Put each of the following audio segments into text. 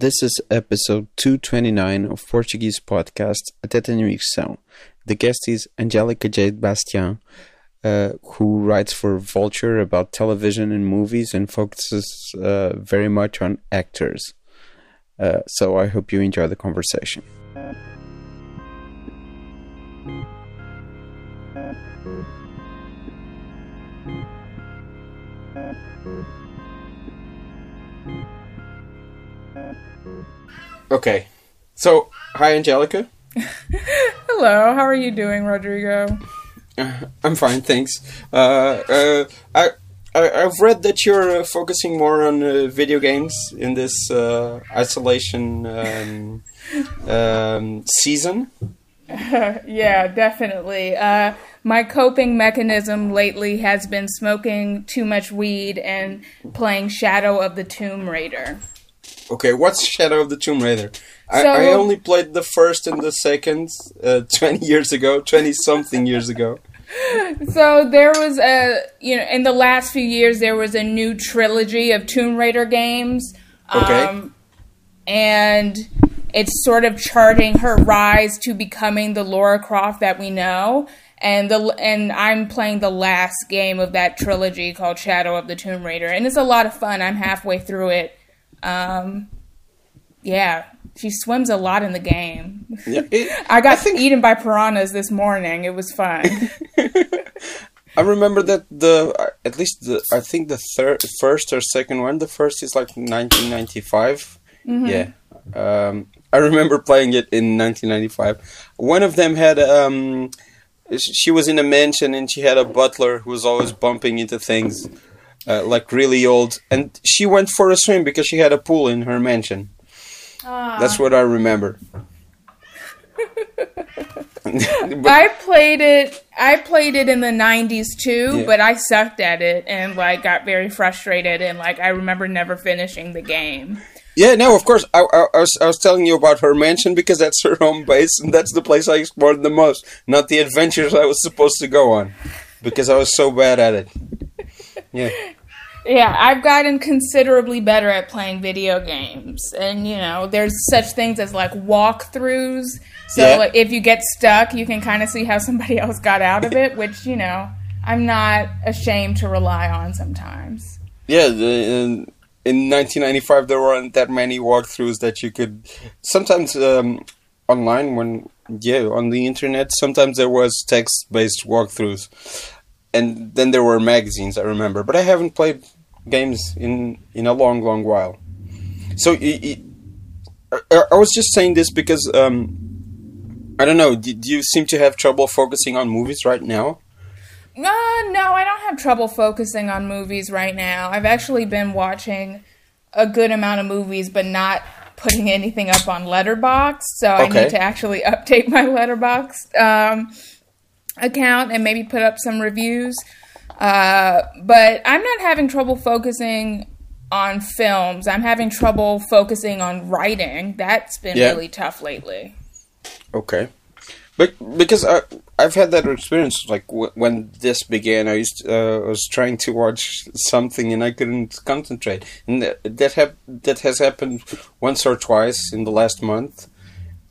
This is episode 229 of Portuguese podcast Tenho Ficção. The guest is Angelica Jade Bastién, uh, who writes for Vulture about television and movies and focuses uh, very much on actors. Uh, so I hope you enjoy the conversation. Okay. So, hi, Angelica. Hello, how are you doing, Rodrigo? Uh, I'm fine, thanks. Uh, uh, I, I I've read that you're uh, focusing more on uh, video games in this uh, isolation um, um, season. yeah, definitely. Uh, my coping mechanism lately has been smoking too much weed and playing Shadow of the Tomb Raider. Okay, what's Shadow of the Tomb Raider? I, So- I only played the first and the second uh, 20 years ago, 20 something years ago. So there was a, you know, in the last few years, there was a new trilogy of Tomb Raider games. Okay. Um, and it's sort of charting her rise to becoming the Lara Croft that we know. And the and I'm playing the last game of that trilogy called Shadow of the Tomb Raider, and it's a lot of fun. I'm halfway through it. Um, yeah, she swims a lot in the game. Yeah, it, I got think- eaten by piranhas this morning. It was fun. I remember that the at least the I think the third, first or second one. The first is like 1995. Yeah, um, I remember playing it in 1995. One of them had um, she was in a mansion and she had a butler who was always bumping into things, uh, like really old. And she went for a swim because she had a pool in her mansion. Ah. That's what I remember. I played it. I played it in the '90s too, Yeah. but I sucked at it and like got very frustrated and like I remember never finishing the game. Yeah, no, of course. I, I, I, was, I was telling you about her mansion because that's her home base, and that's the place I explored the most. Not the adventures I was supposed to go on, because I was so bad at it. Yeah, Yeah, I've gotten considerably better at playing video games, and you know, there's such things as like walkthroughs. So Yeah. like, if you get stuck, you can kind of see how somebody else got out of it, which you know, I'm not ashamed to rely on sometimes. yeah. The, in, in 1995, there weren't that many walkthroughs that you could. Sometimes um, online, when yeah, on the internet, sometimes there was text-based walkthroughs, and then there were magazines. I remember, but I haven't played games in in a long, long while. So I was just saying this because um, I don't know. Do, do you seem to have trouble focusing on movies right now? Uh, no, I don't have trouble focusing on movies right now. I've actually been watching a good amount of movies, but not putting anything up on Letterboxd. So I need to actually update my Letterboxd um, account and maybe put up some reviews. Uh, but I'm not having trouble focusing on films. I'm having trouble focusing on writing. That's been Yeah. really tough lately. Okay, but because I I've had that experience. Like w- when this began, I used uh, I was trying to watch something and I couldn't concentrate, and that that, hap- that has happened once or twice in the last month,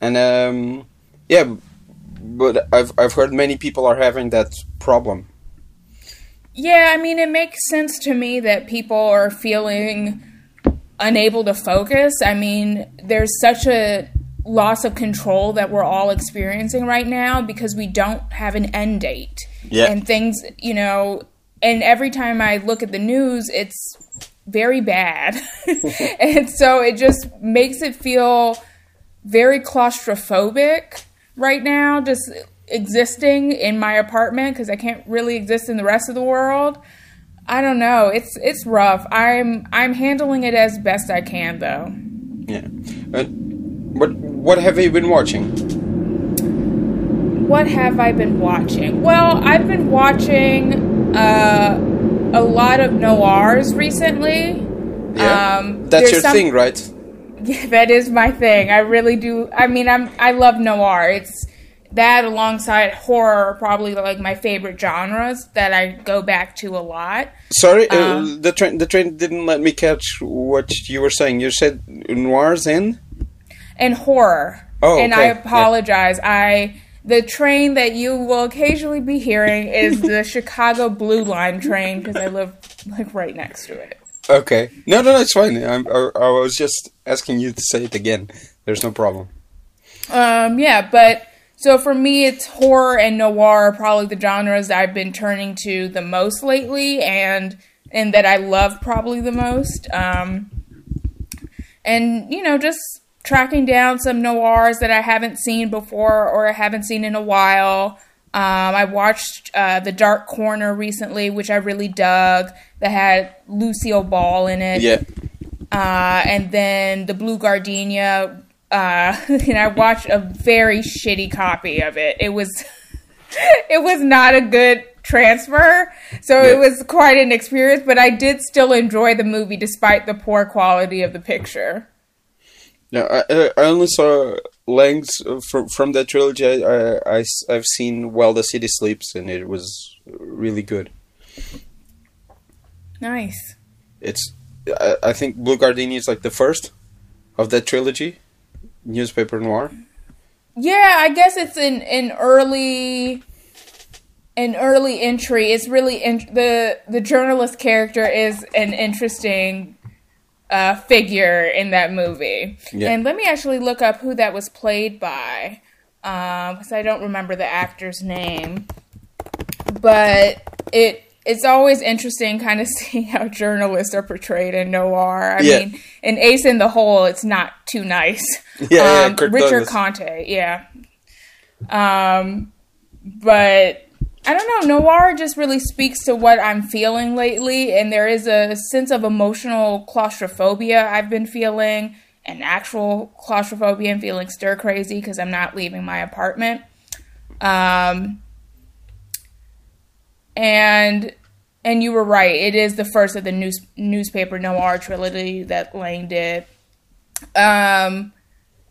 and um yeah, but I've I've heard many people are having that problem. Yeah, I mean, it makes sense to me that people are feeling unable to focus. I mean, there's such a loss of control that we're all experiencing right now because we don't have an end date. Yeah. And things, you know, and every time I look at the news, it's very bad. and so it just makes it feel very claustrophobic right now, just existing in my apartment because I can't really exist in the rest of the world. I don't know. It's it's rough. I'm I'm handling it as best I can though. Yeah, and what what have you been watching? What have I been watching? Well, I've been watching uh, a lot of noirs recently. Yeah, Um, that's your some- thing, right? Yeah, that is my thing. I really do. I mean, I'm I love noir. It's that alongside horror are probably like my favorite genres that I go back to a lot. Sorry, uh, the train the train didn't let me catch what you were saying. You said noirs in and horror. Oh, and I okay. apologize. I the train that you will occasionally be hearing is the Chicago Blue Line train because I live like right next to it. Okay. No, no, no, it's fine. I'm, I, I was just asking you to say it again. There's no problem. Um, yeah, but so for me, it's horror and noir are probably the genres I've been turning to the most lately, and and that I love probably the most. Um, and you know, just tracking down some noirs that I haven't seen before or I haven't seen in a while. Um, I watched uh, The Dark Corner recently, which I really dug. That had Lucille Ball in it. Yeah. Uh, and then The Blue Gardenia. Uh, and I watched a very shitty copy of it. It was, it was not a good transfer, so Yeah. it was quite an experience. But I did still enjoy the movie despite the poor quality of the picture. No, I, I- only saw lengths from from that trilogy. I, I, have seen While the City Sleeps, and it was really good. Nice. It's I, I think Blue Gardenia is like the first of that trilogy, newspaper noir. Yeah, I guess it's an an early an early entry. It's really in, the the journalist character is an interesting uh, figure in that movie. Yeah. And let me actually look up who that was played by, because I don't remember the actor's name. But it it's always interesting, kind of seeing how journalists are portrayed in noir. I Yeah. mean, in Ace in the Hole, it's not too nice. Yeah, yeah, um, Kirk Richard Douglas. Conte, yeah. Um, but I don't know. Noir just really speaks to what I'm feeling lately, and there is a sense of emotional claustrophobia I've been feeling, and actual claustrophobia and feeling stir crazy because I'm not leaving my apartment. Um, and and you were right. It is the first of the news, newspaper noir trilogy that Lang did. Um,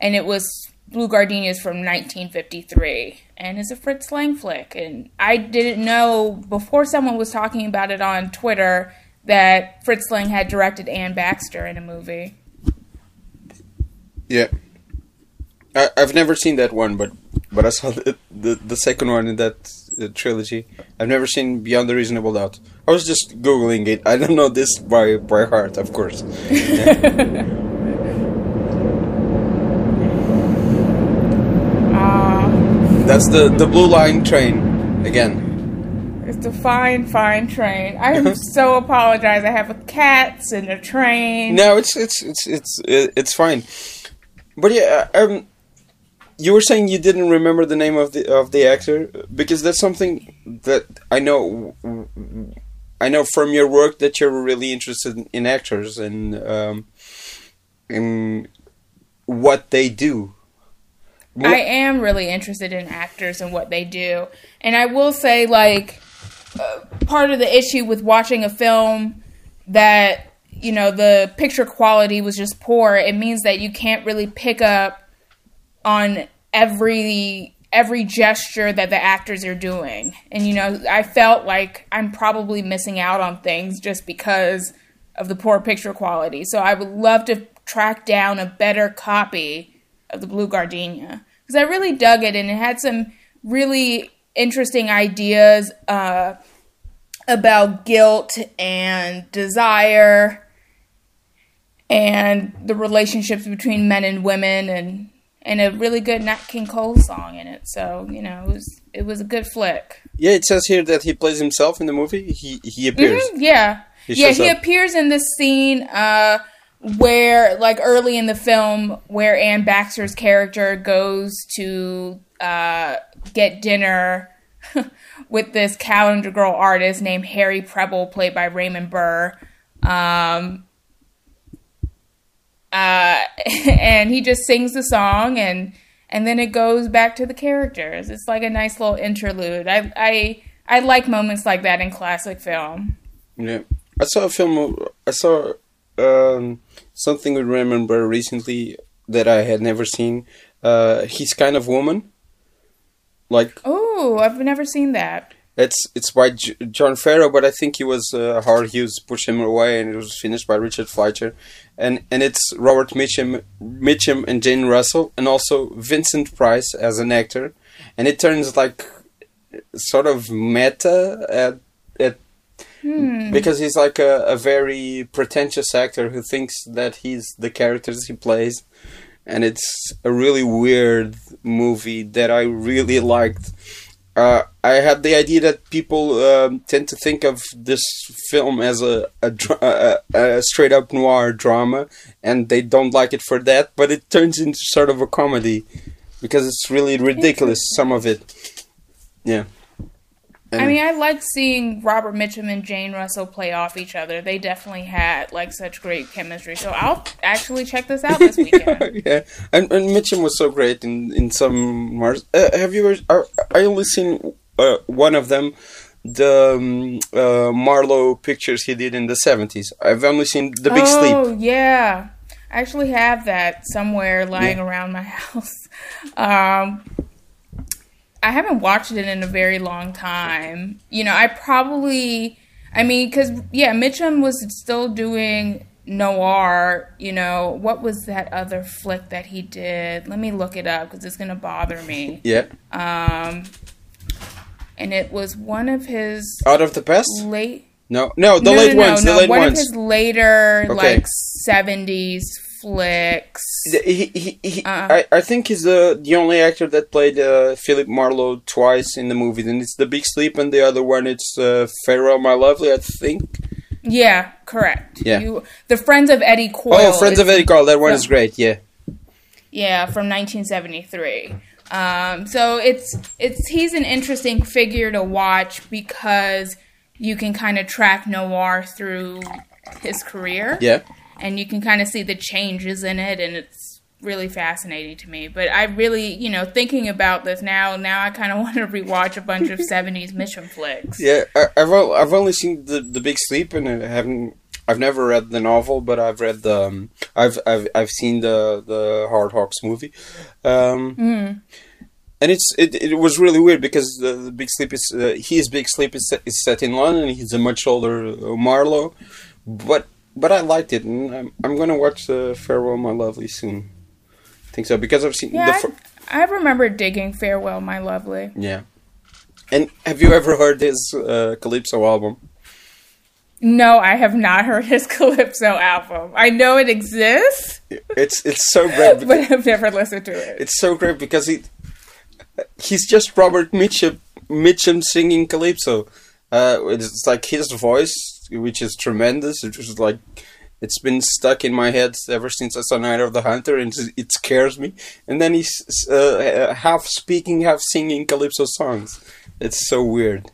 and it was Blue Gardenias from 1953, and it's a Fritz Lang flick. And I didn't know before someone was talking about it on Twitter that Fritz Lang had directed Anne Baxter in a movie. Yeah, I, I've never seen that one, but but I saw the the, the second one in that uh, trilogy. I've never seen Beyond the Reasonable Doubt. I was just googling it. I don't know this by by heart, of course. Ah, That's the the Blue Line train again. it's a fine, fine train. I so apologize. I have a cats and a train. No, it's it's it's it's it's fine. But yeah, um, you were saying you didn't remember the name of the of the actor because that's something that I know. I know from your work that you're really interested in, in actors and um, in what they do. I am really interested in actors and what they do. And I will say, like, uh, part of the issue with watching a film that, you know, the picture quality was just poor, it means that you can't really pick up on every every gesture that the actors are doing. And you know, I felt like I'm probably missing out on things just because of the poor picture quality. So I would love to track down a better copy of the Blue Gardenia because I really dug it and it had some really interesting ideas uh, about guilt and desire and the relationships between men and women and and a really good Nat King Cole song in it. So you know it was it was a good flick. Yeah, it says here that he plays himself in the movie. He he appears. Mhm, yeah, He yeah. He up. appears in this scene uh, where, like, early in the film, where Anne Baxter's character goes to uh, get dinner with this calendar girl artist named Harry Preble, played by Raymond Burr. Um, uh, and he just sings the song and and then it goes back to the characters. It's like a nice little interlude. I I I like moments like that in classic film. Yeah, I saw a film. I saw um, something we remember recently that I had never seen. Uh, His kind of woman. Like Oh, I've never seen that. It's it's by J- John Farrow, but I think he was uh, Howard Hughes pushed him away, and it was finished by Richard Fleischer, and and it's Robert Mitchum, Mitchum and Jane Russell, and also Vincent Price as an actor, and it turns like sort of meta at at because he's like a, a very pretentious actor who thinks that he's the characters he plays. And it's a really weird movie that I really liked. Uh, I had the idea that people um, tend to think of this film as a a, a a straight up noir drama, and they don't like it for that. But it turns into sort of a comedy because it's really ridiculous. Some of it, yeah. I mean, I like seeing Robert Mitchum and Jane Russell play off each other. They definitely had like such great chemistry. So I'll actually check this out this weekend. yeah, and, and Mitchum was so great in in some Mars. Uh, have you? Ever, uh, I only seen uh, one of them, the um, uh, Marlowe pictures he did in the seventies. I've only seen The Big oh Sleep. yeah, I actually have that somewhere lying around my house. Um, I haven't watched it in a very long time. You know, I probably, I mean, because yeah, Mitchum was still doing noir. You know, what was that other flick that he did? Let me look it up because it's gonna bother me. Yeah, Um, and it was one of his Out of the Past. late. No, no, the no, late no, no, ones. no, the late one ones. of his later Okay. like seventies The- He, he, he, Uh-uh. I, I think he's the the only actor that played uh, Philip Marlowe twice in the movie. And it's The Big Sleep, and the other one it's uh, Farewell, My Lovely. I think. Yeah, correct. Yeah. You, the Friends of Eddie Coyle. Oh, Friends of Eddie Coyle. That one Yeah. is great. Yeah. Yeah, from 1973. Um, so it's it's he's an interesting figure to watch because you can kind of track noir through his career. Yeah. And you can kind of see the changes in it and it's really fascinating to me but i really you know thinking about this now now i kind of want to rewatch a bunch of 70s Mitchum flicks Yeah, I, I've o- I've only seen the the Big Sleep, and I haven't. I've never read the novel, but I've read the. Um, I've I've I've seen the the Howard Hawks movie, um, and it's it, it was really weird because the, the Big Sleep is uh, his Big Sleep is set, is set in London. He's a much older uh, Marlowe, but but I liked it, and I'm I'm gonna watch the Farewell My Lovely soon. I think so because I've seen yeah the. I, I remember digging farewell my lovely yeah. And have you ever heard his uh, Calypso album? no i have not heard his calypso album i know it exists It's it's so great. but i've never listened to it It's so great because he he's just Robert Mitchum Mitchum singing calypso. Uh, it's like his voice, which is tremendous. It was like it's been stuck in my head ever since I saw Night of the Hunter, and it scares me. And then he's uh, half speaking, half singing calypso songs. It's so weird.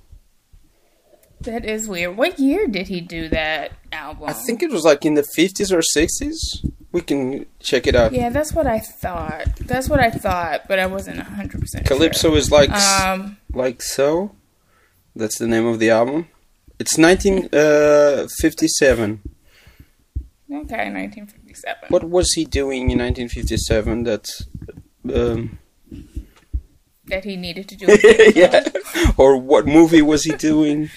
that is weird what year did he do that album I think it was like in the fifties or sixties. We can check it out. yeah that's what i thought that's what i thought but i wasn't 100% Calypso is like um like so. That's the name of the album. It's 1957. Okay, 1957. What was he doing in 1957? That, um, That he needed to do. yeah. Or what movie was he doing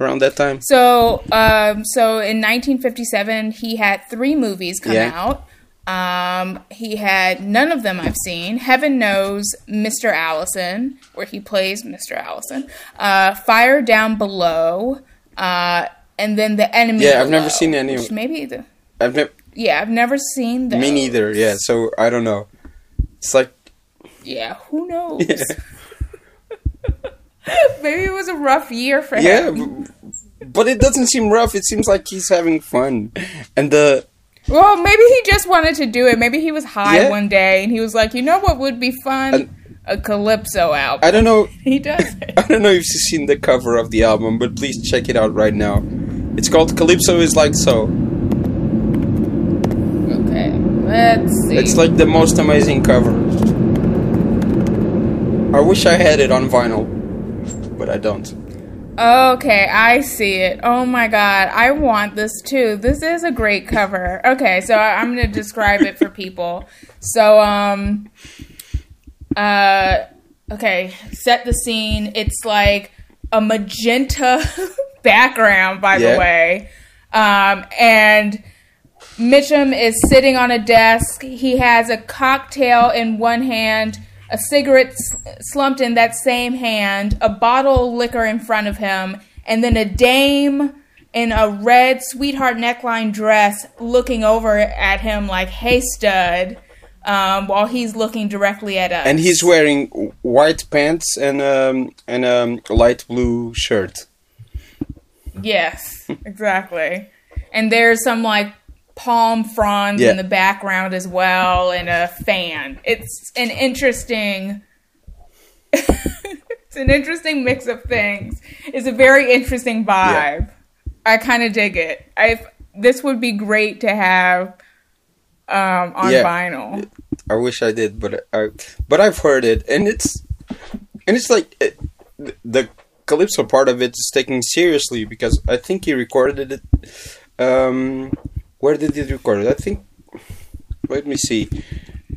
around that time? So, um, so in 1957, he had three movies come Yeah. out. Um, he had none of them I've seen. Heaven knows, Mr. Allison, where he plays Mr. Allison. Uh, Fire Down Below, uh, and then The Enemy. Yeah, I've never seen any of- Maybe the I've never. yeah, I've never seen those. Me neither. Yeah. So I don't know. It's like Yeah, who knows? yeah, Maybe it was a rough year for yeah him. Yeah, but it doesn't seem rough. It seems like he's having fun, and the Well, maybe he just wanted to do it. Maybe he was high Yeah. one day and he was like, you know what would be fun? And- a Calypso album. I don't know. he does it. I don't know if you've seen the cover of the album, but please check it out right now. It's called Calypso is Like So. Okay, let's see. It's like the most amazing cover. I wish I had it on vinyl, but I don't. Okay, I see it. Oh my god, I want this too. This is a great cover. Okay, so I'm going to describe it for people. So, um, uh, okay, set the scene. It's like a magenta background, by Yeah. the way. Um, and Mitchum is sitting on a desk. He has a cocktail in one hand, a cigarette s- slumped in that same hand, a bottle of liquor in front of him, and then a dame in a red sweetheart neckline dress looking over at him like, hey, stud, um, while he's looking directly at us. And he's wearing white pants and um and um light blue shirt. Yes, exactly. And there's some like palm fronds Yeah. in the background as well, and a fan. It's an interesting. it's an interesting mix of things. It's a very interesting vibe. I kind of dig it. I this would be great to have um, on Yeah. vinyl. I wish I did, but I but I've heard it, and it's and it's like it, the calypso part of it is taken seriously because I think he recorded it. Um, where did he record it? I think. Let me see,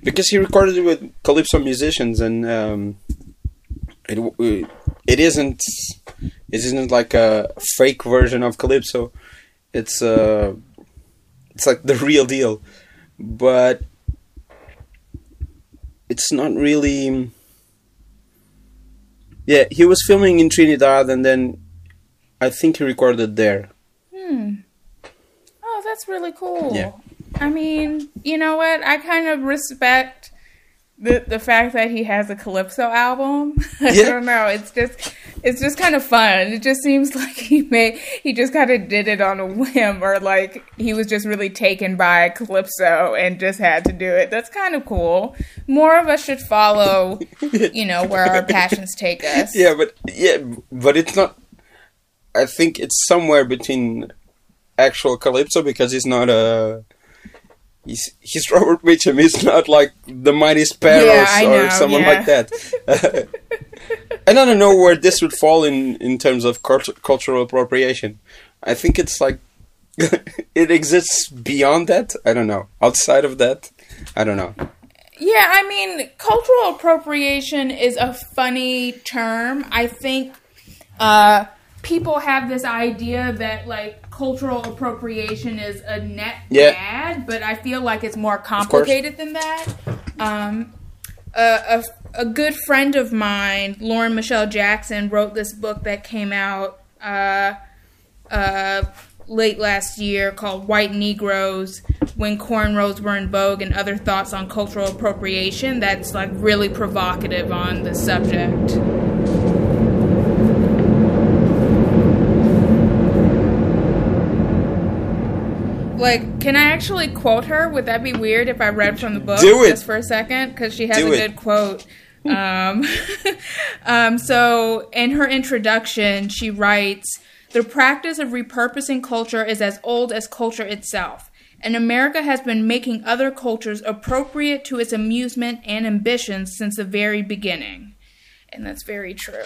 because he recorded it with calypso musicians, and um, it it isn't it isn't like a fake version of calypso. It's uh, it's like the real deal, but it's not really. Yeah, he was filming in Trinidad, and then I think he recorded there. Hmm. That's really cool. Yeah. I mean, you know what? I kind of respect the the fact that he has a calypso album. I Yeah. don't know. It's just it's just kind of fun. It just seems like he made he just kind of did it on a whim, or like he was just really taken by calypso and just had to do it. That's kind of cool. More of us should follow, you know, where our passions take us. Yeah, but yeah, but it's not. I think it's somewhere between actual calypso because he's not a. He's he's Robert Mitchum. He's not like the Mighty Sparrows Yeah, or know, someone yeah. like that. and I don't know where this would fall in in terms of cult- cultural appropriation. I think it's like it exists beyond that. I don't know. Outside of that, I don't know. Yeah, I mean, cultural appropriation is a funny term. I think uh, people have this idea that like cultural appropriation is a net Yeah. bad, but I feel like it's more complicated than that. Um, a, a, a good friend of mine, Lauren Michelle Jackson, wrote this book that came out uh, uh, late last year called White Negroes When Cornrows Were in Vogue and Other Thoughts on Cultural Appropriation. That's like really provocative on the subject. Like, can I actually quote her? Would that be weird if I read from the book Do it. just for a second? Because she has Do a it. good quote. Um, um, so, in her introduction, she writes The practice of repurposing culture is as old as culture itself, and America has been making other cultures appropriate to its amusement and ambitions since the very beginning. And that's very true.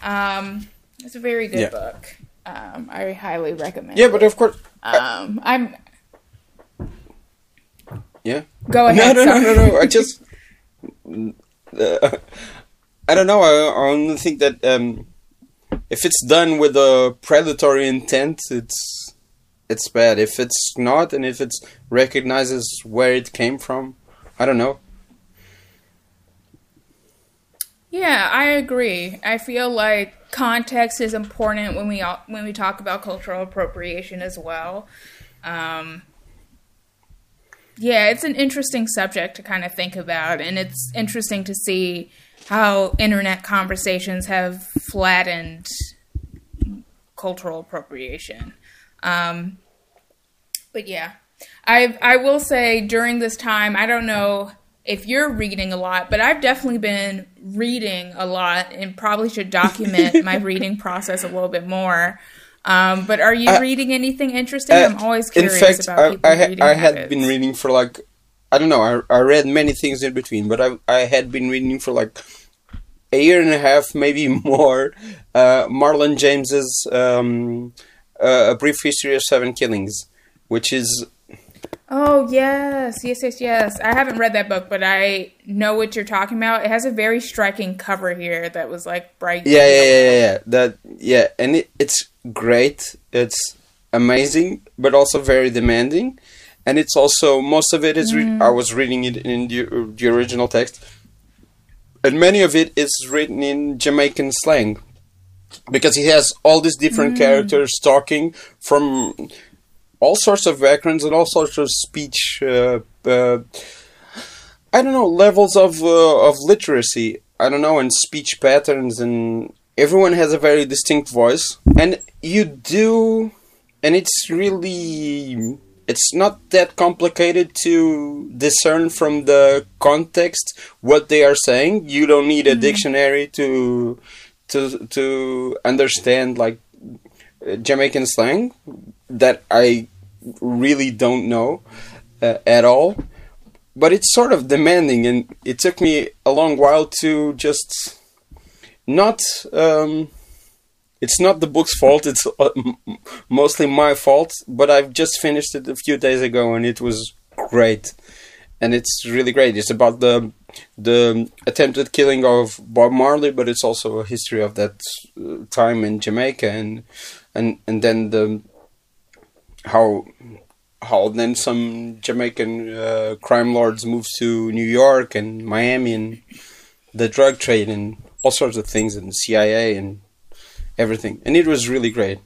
Um, it's a very good Yeah. book. Um, I highly recommend Yeah, but of course, Um, I'm. Yeah. Go ahead. No, no, no, sorry. no, no. I just, uh, I don't know. I, I only think that um, if it's done with a predatory intent, it's it's bad. If it's not, and if it recognizes where it came from, I don't know. Yeah, I agree. I feel like context is important when we al- when we talk about cultural appropriation as well. Um, yeah, it's an interesting subject to kind of think about, and it's interesting to see how internet conversations have flattened cultural appropriation. Um, but yeah, I I will say during this time, I don't know if you're reading a lot, but I've definitely been reading a lot, and probably should document my reading process a little bit more. Um, but are you Uh, reading anything interesting? Uh, I'm always in curious fact, about I, people's I, ha- reading I had habits. been reading for like, I don't know. I, I read many things in between, but I I had been reading for like a year and a half, maybe more, uh, Marlon James's um, uh, A Brief History of Seven Killings, which is Oh yes, yes, yes, yes. I haven't read that book, but I know what you're talking about. It has a very striking cover here that was like bright. Yeah, yeah, yeah, yeah, yeah. That yeah, and it, it's great. It's amazing, but also very demanding. And it's also most of it is. Re- mm. I was reading it in the, the original text, and many of it is written in Jamaican slang, because he has all these different mm. characters talking from all sorts of backgrounds and all sorts of speech. Uh, uh, I don't know levels of uh, of literacy. I don't know and speech patterns and everyone has a very distinct voice and you do and it's really it's not that complicated to discern from the context what they are saying you don't need a dictionary to to to understand like Jamaican slang that I really don't know uh, at all. But it's sort of demanding, and it took me a long while to just not. Um, it's not the book's fault. It's uh, mostly my fault. But I've just finished it a few days ago, and it was great. And it's really great. It's about the the attempted killing of Bob Marley, but it's also a history of that uh, time in Jamaica, and and and then the how how then some Jamaican uh, crime lords moved to New York and Miami and the drug trade and all sorts of things and CIA and everything, and it was really great.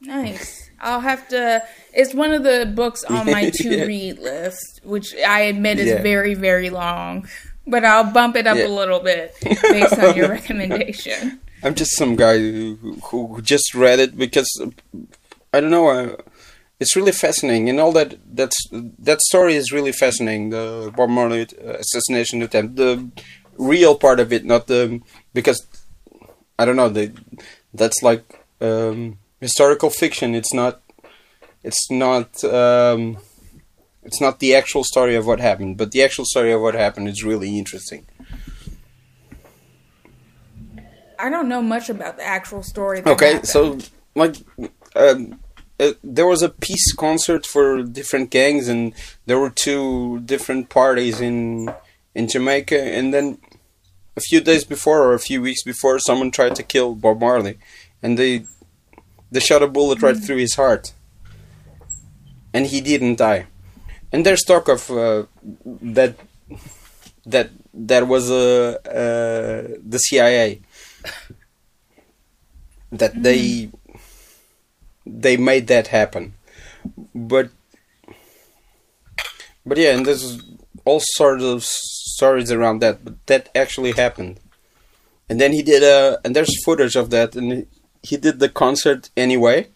Nice. I'll have to. It's one of the books on my to Yeah. read list, which I admit is Yeah. very, very long. But I'll bump it up Yeah. a little bit based on your recommendation. I'm just some guy who, who just read it because I don't know. Uh, it's really fascinating, and all that that's that story is really fascinating. The Bob Marley uh, assassination attempt, the real part of it, not the because I don't know. The that's like um, historical fiction. It's not. It's not. Um, it's not the actual story of what happened, but the actual story of what happened is really interesting. I don't know much about the actual story. That Okay, happened. so like um, uh, there was a peace concert for different gangs, and there were two different parties in in Jamaica, and then a few days before or a few weeks before, someone tried to kill Bob Marley, and they they shot a bullet right through his heart, and he didn't die. And there's talk of uh, that that that was uh, uh, the CIA that mm-hmm. they they made that happen. But but yeah and there's all sorts of stories around that but that actually happened. And then he did a and there's footage of that and he- he did the concert anyway.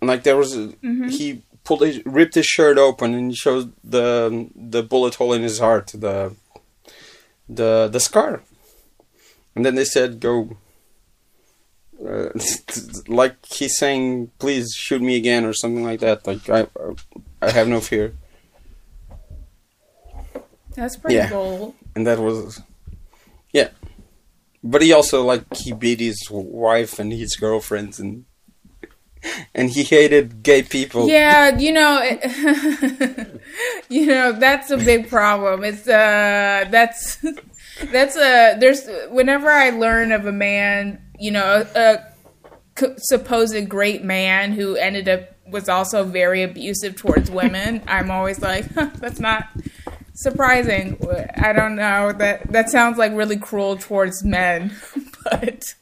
And like there was a, he pulled his, ripped his shirt open and showed the the bullet hole in his heart the the the scar. And then they said go uh, like he's saying please shoot me again or something like that like i i have no fear that's pretty yeah. bold. and that was yeah but he also like he beat his wife and his girlfriends and and he hated gay people Yeah, you know, it, you know that's a big problem. It's uh, that's that's a there's whenever I learn of a man, you know, a supposed great man who ended up was also very abusive towards women, I'm always like, huh, that's not surprising. I don't know that that sounds like really cruel towards men, but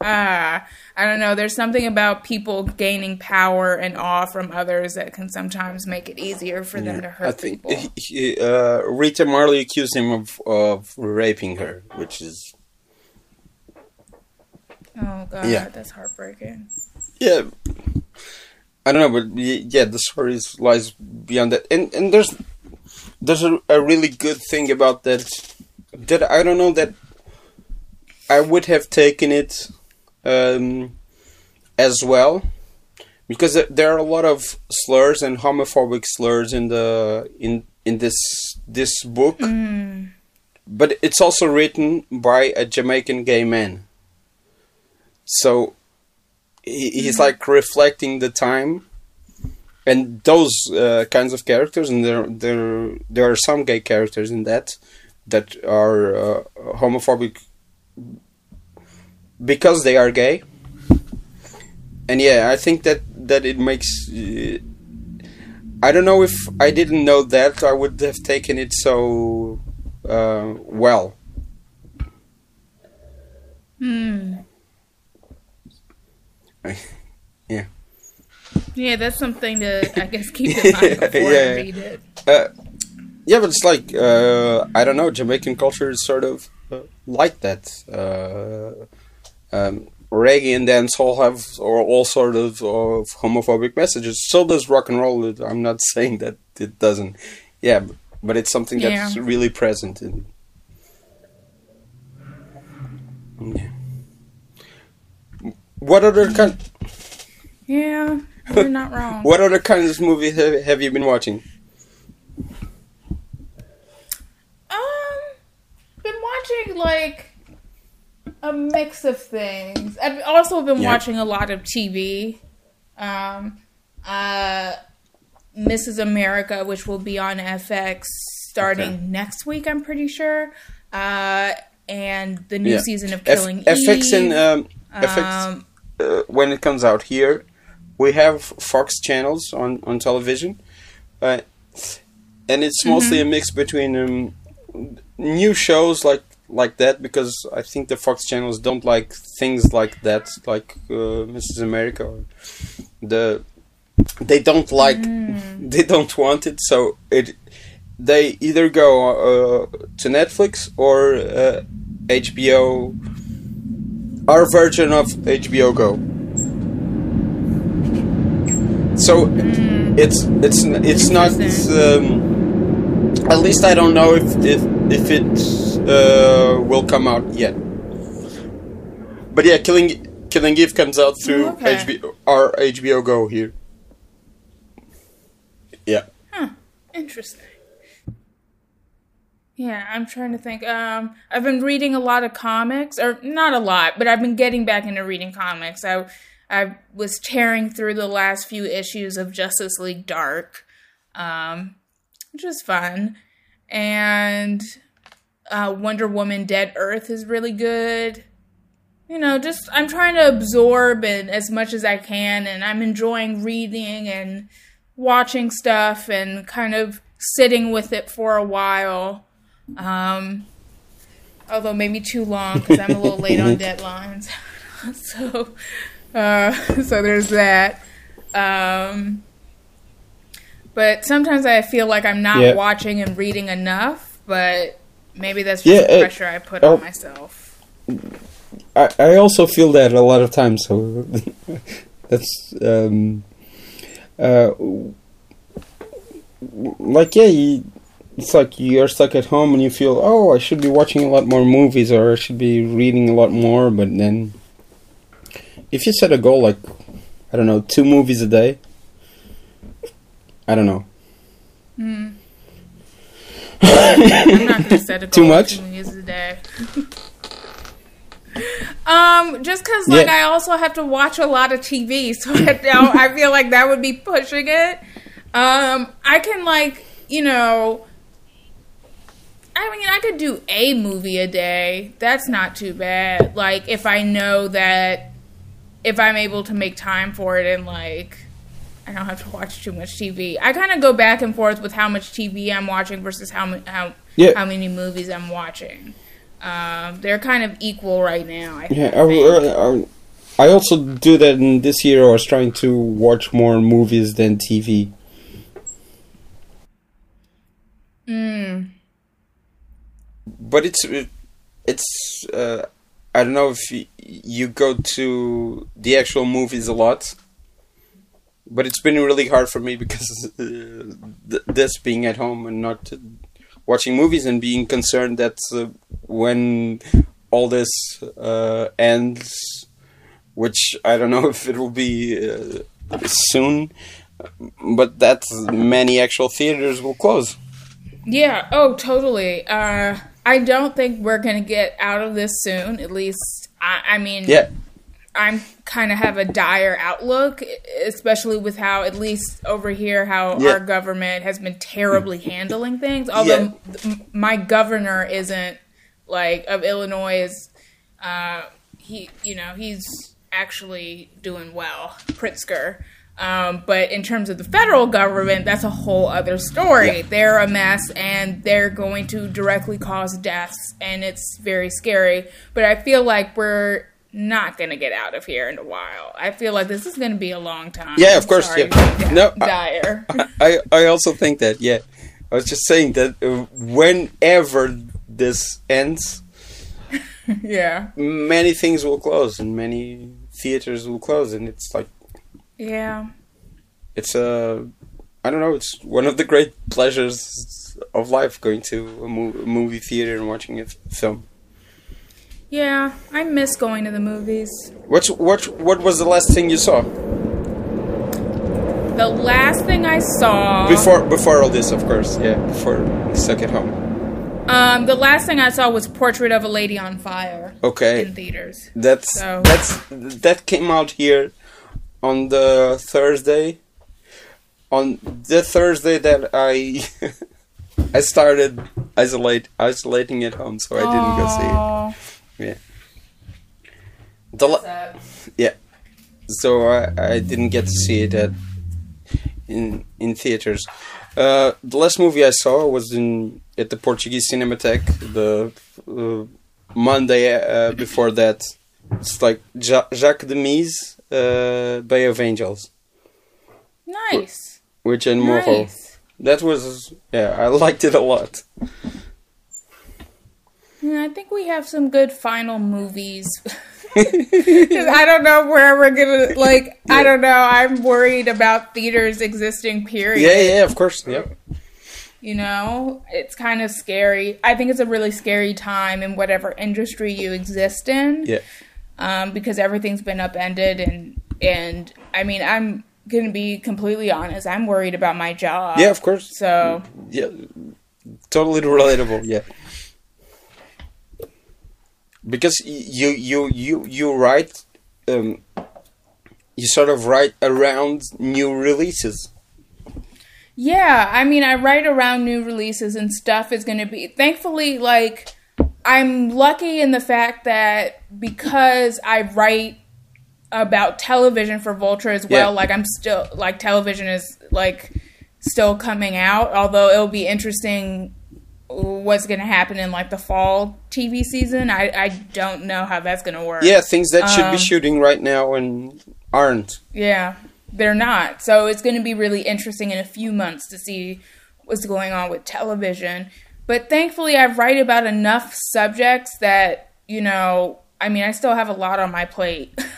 uh, I don't know. There's something about people gaining power and awe from others that can sometimes make it easier for them to hurt I think people. he, he, uh, Rita Marley accused him of of raping her, which is Oh god, Yeah. that's heartbreaking. yeah. I don't know, but yeah, the story is- lies beyond that, and and there's there's a, a really good thing about that that I don't know that I would have taken it um, as well because there- there are a lot of slurs and homophobic slurs in the in in this this book, Mm. but it's also written by a Jamaican gay man. So he, he's like reflecting the time and those uh, kinds of characters, and there there there are some gay characters in that that are uh, homophobic because they are gay. And yeah, I think that that it makes. Uh, I don't know if I didn't know that I would have taken it so uh, well. Hmm. Yeah. Yeah, that's something to I guess keep in mind before Yeah, yeah. read it. Uh, yeah, but it's like uh, I don't know. Jamaican culture is sort of uh, like that. Uh, um, reggae and dancehall have or all sort of, of homophobic messages. So does rock and roll. I'm not saying that it doesn't. Yeah, b- but it's something that's Yeah. really present in. Yeah. What other kind? Yeah, you're not wrong. What other kinds of movies have, have you been watching? Um, been watching like a mix of things. I've also been Yeah. watching a lot of TV. Um, uh, Mrs. America, which will be on FX starting Okay. next week, I'm pretty sure. Uh, and the new Yeah. season of F- Killing FX Eve. and um, FX um, uh, when it comes out here, we have Fox channels on on television, uh, and it's mostly a mix between um, new shows like like that because I think the Fox channels don't like things like that, like uh, Mrs. America. Or the they don't like they don't want it, so it they either go uh, to Netflix or uh, HBO our version of HBO Go. So it's it's it's not. Um, at least I don't know if if if it uh, will come out yet. But yeah, Killing Killing Eve comes out through Okay. HBO, our HBO Go here. Yeah. Huh. Interesting. Yeah, I'm trying to think. Um, I've been reading a lot of comics, or not a lot, but I've been getting back into reading comics. I I was tearing through the last few issues of Justice League Dark, um, which was fun, and uh, Wonder Woman Dead Earth is really good. You know, just I'm trying to absorb it as much as I can, and I'm enjoying reading and watching stuff and kind of sitting with it for a while. Um, although maybe too long because I'm a little late on deadlines. so, uh, so there's that. Um, but sometimes I feel like I'm not Yeah. watching and reading enough. But maybe that's just Yeah, the uh, pressure I put oh. on myself. I, I also feel that a lot of times. So that's um, uh, like yeah, you, it's like you're stuck at home and you feel oh I should be watching a lot more movies or I should be reading a lot more, but then if you set a goal like I don't know two movies a day, I don't know. I'm not gonna set a goal Too much? two movies a day. um, just because like Yeah. I also have to watch a lot of TV, so I, don't- I feel like that would be pushing it. Um, I can like you know. I mean, I could do a movie a day. That's not too bad. Like, if I know that if I'm able to make time for it and, like, I don't have to watch too much TV. I kind of go back and forth with how much TV I'm watching versus how how Yeah. how many movies I'm watching. Um, they're kind of equal right now. I Yeah, think. I, I, I also do that in this year. I was trying to watch more movies than TV. Mm. But it's it's uh, I don't know if you go to the actual movies a lot. But it's been really hard for me because uh, th- this being at home and not watching movies and being concerned that uh, when all this uh, ends, which I don't know if it will be uh, soon, but that many actual theaters will close. Yeah. Oh, totally. Uh, I don't think we're gonna get out of this soon. At least, I, I mean, Yeah, I'm kind of have a dire outlook, especially with how, at least over here, how Yeah. our government has been terribly handling things. Although m- my governor isn't like of Illinois is, uh, he you know he's actually doing well, Pritzker. Um, but in terms of the federal government, that's a whole other story. Yeah. They're a mess and they're going to directly cause deaths, and it's very scary. But I feel like we're not going to get out of here in a while. I feel like this is going to be a long time. Yeah, of course, yeah. No, dire. I I also think that. Yeah, I was just saying that uh, whenever this ends, yeah, many things will close and many theaters will close, and it's like yeah, it's a I don't know. It's one of the great pleasures of life going to a, mo- a movie theater and watching a f- film. yeah. I miss going to the movies. What's what? What was the last thing you saw The last thing I saw before before all this? Of course, yeah. Before stuck at home. um, the last thing I saw was Portrait of a Lady on Fire Okay, in theaters. That's So- that's that came out here on the Thursday. On the Thursday that I I started isolate isolating at home, so I didn't go see it. Yeah. The la- Aw. so I, I didn't get to see it at in in theaters. Uh, the last movie I saw was in at the Portuguese Cinematheque. The uh, Monday uh, before that, it's like ja- Jacques Demy, uh, Bay of Angels, Nice. which in. Nice. That was yeah, I liked it a lot. Yeah, I think we have some good final movies. I don't know where we're gonna like. I don't know. I'm worried about theaters existing. Period. Yeah, yeah, of course. Yeah, You know, it's kind of scary. I think it's a really scary time in whatever industry you exist in. Yeah. Um, because everything's been upended, and and I mean, I'm gonna be completely honest. I'm worried about my job. yeah, of course. So Yeah, totally relatable. Yeah, because you you you you write, um, you sort of write around new releases. Yeah, I mean, I write around new releases and stuff is going to be. Thankfully, like, I'm lucky in the fact that because I write about television for Vulture as well, Yeah. like, I'm still, like, television is, like, still coming out, although it'll be interesting what's going to happen in, like, the fall TV season. I, I don't know how that's going to work. Yeah, things that should be Um, shooting right now and aren't. Yeah, they're not. So it's going to be really interesting in a few months to see what's going on with television. But thankfully, I write about enough subjects that, you know, I mean, I still have a lot on my plate.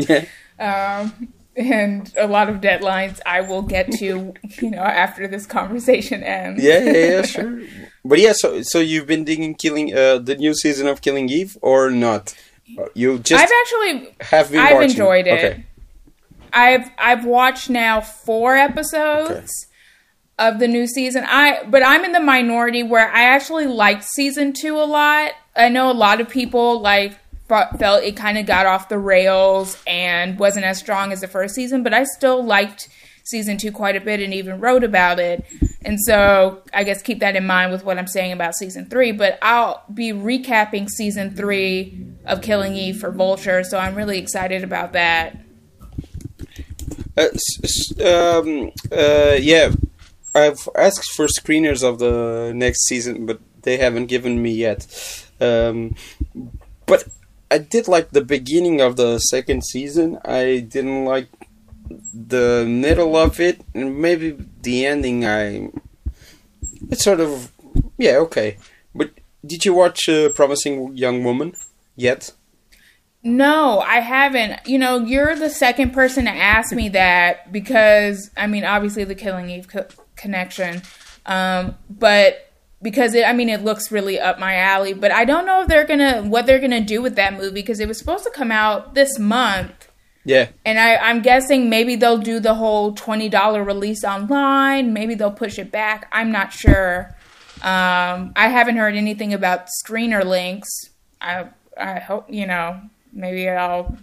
Yeah, um, and a lot of deadlines I will get to, you know, after this conversation ends. yeah, yeah, yeah, sure. But yeah, so so you've been digging Killing uh, the new season of Killing Eve or not? You just I've actually have been. I've watching. enjoyed it. Okay. I've I've watched now four episodes Okay. of the new season. I but I'm in the minority where I actually liked season two a lot. I know a lot of people like felt it kind of got off the rails and wasn't as strong as the first season, but I still liked season two quite a bit and even wrote about it. And so I guess keep that in mind with what I'm saying about season three. But I'll be recapping season three of Killing Eve for Vulture, so I'm really excited about that. Uh, um, uh, yeah, I've asked for screeners of the next season, but they haven't given me yet. Um, but I did like the beginning of the second season. I didn't like the middle of it, and maybe the ending. I it's sort of yeah okay. But did you watch uh, Promising Young Woman yet? No, I haven't. You know, you're the second person to ask me that because I mean, obviously the Killing Eve co- connection, um, but because it, I mean, it looks really up my alley. But I don't know if they're gonna what they're gonna do with that movie because it was supposed to come out this month, Yeah, and I, I'm guessing maybe they'll do the whole twenty dollar release online. Maybe they'll push it back. I'm not sure. Um, I haven't heard anything about screener links. I I hope you know maybe I'll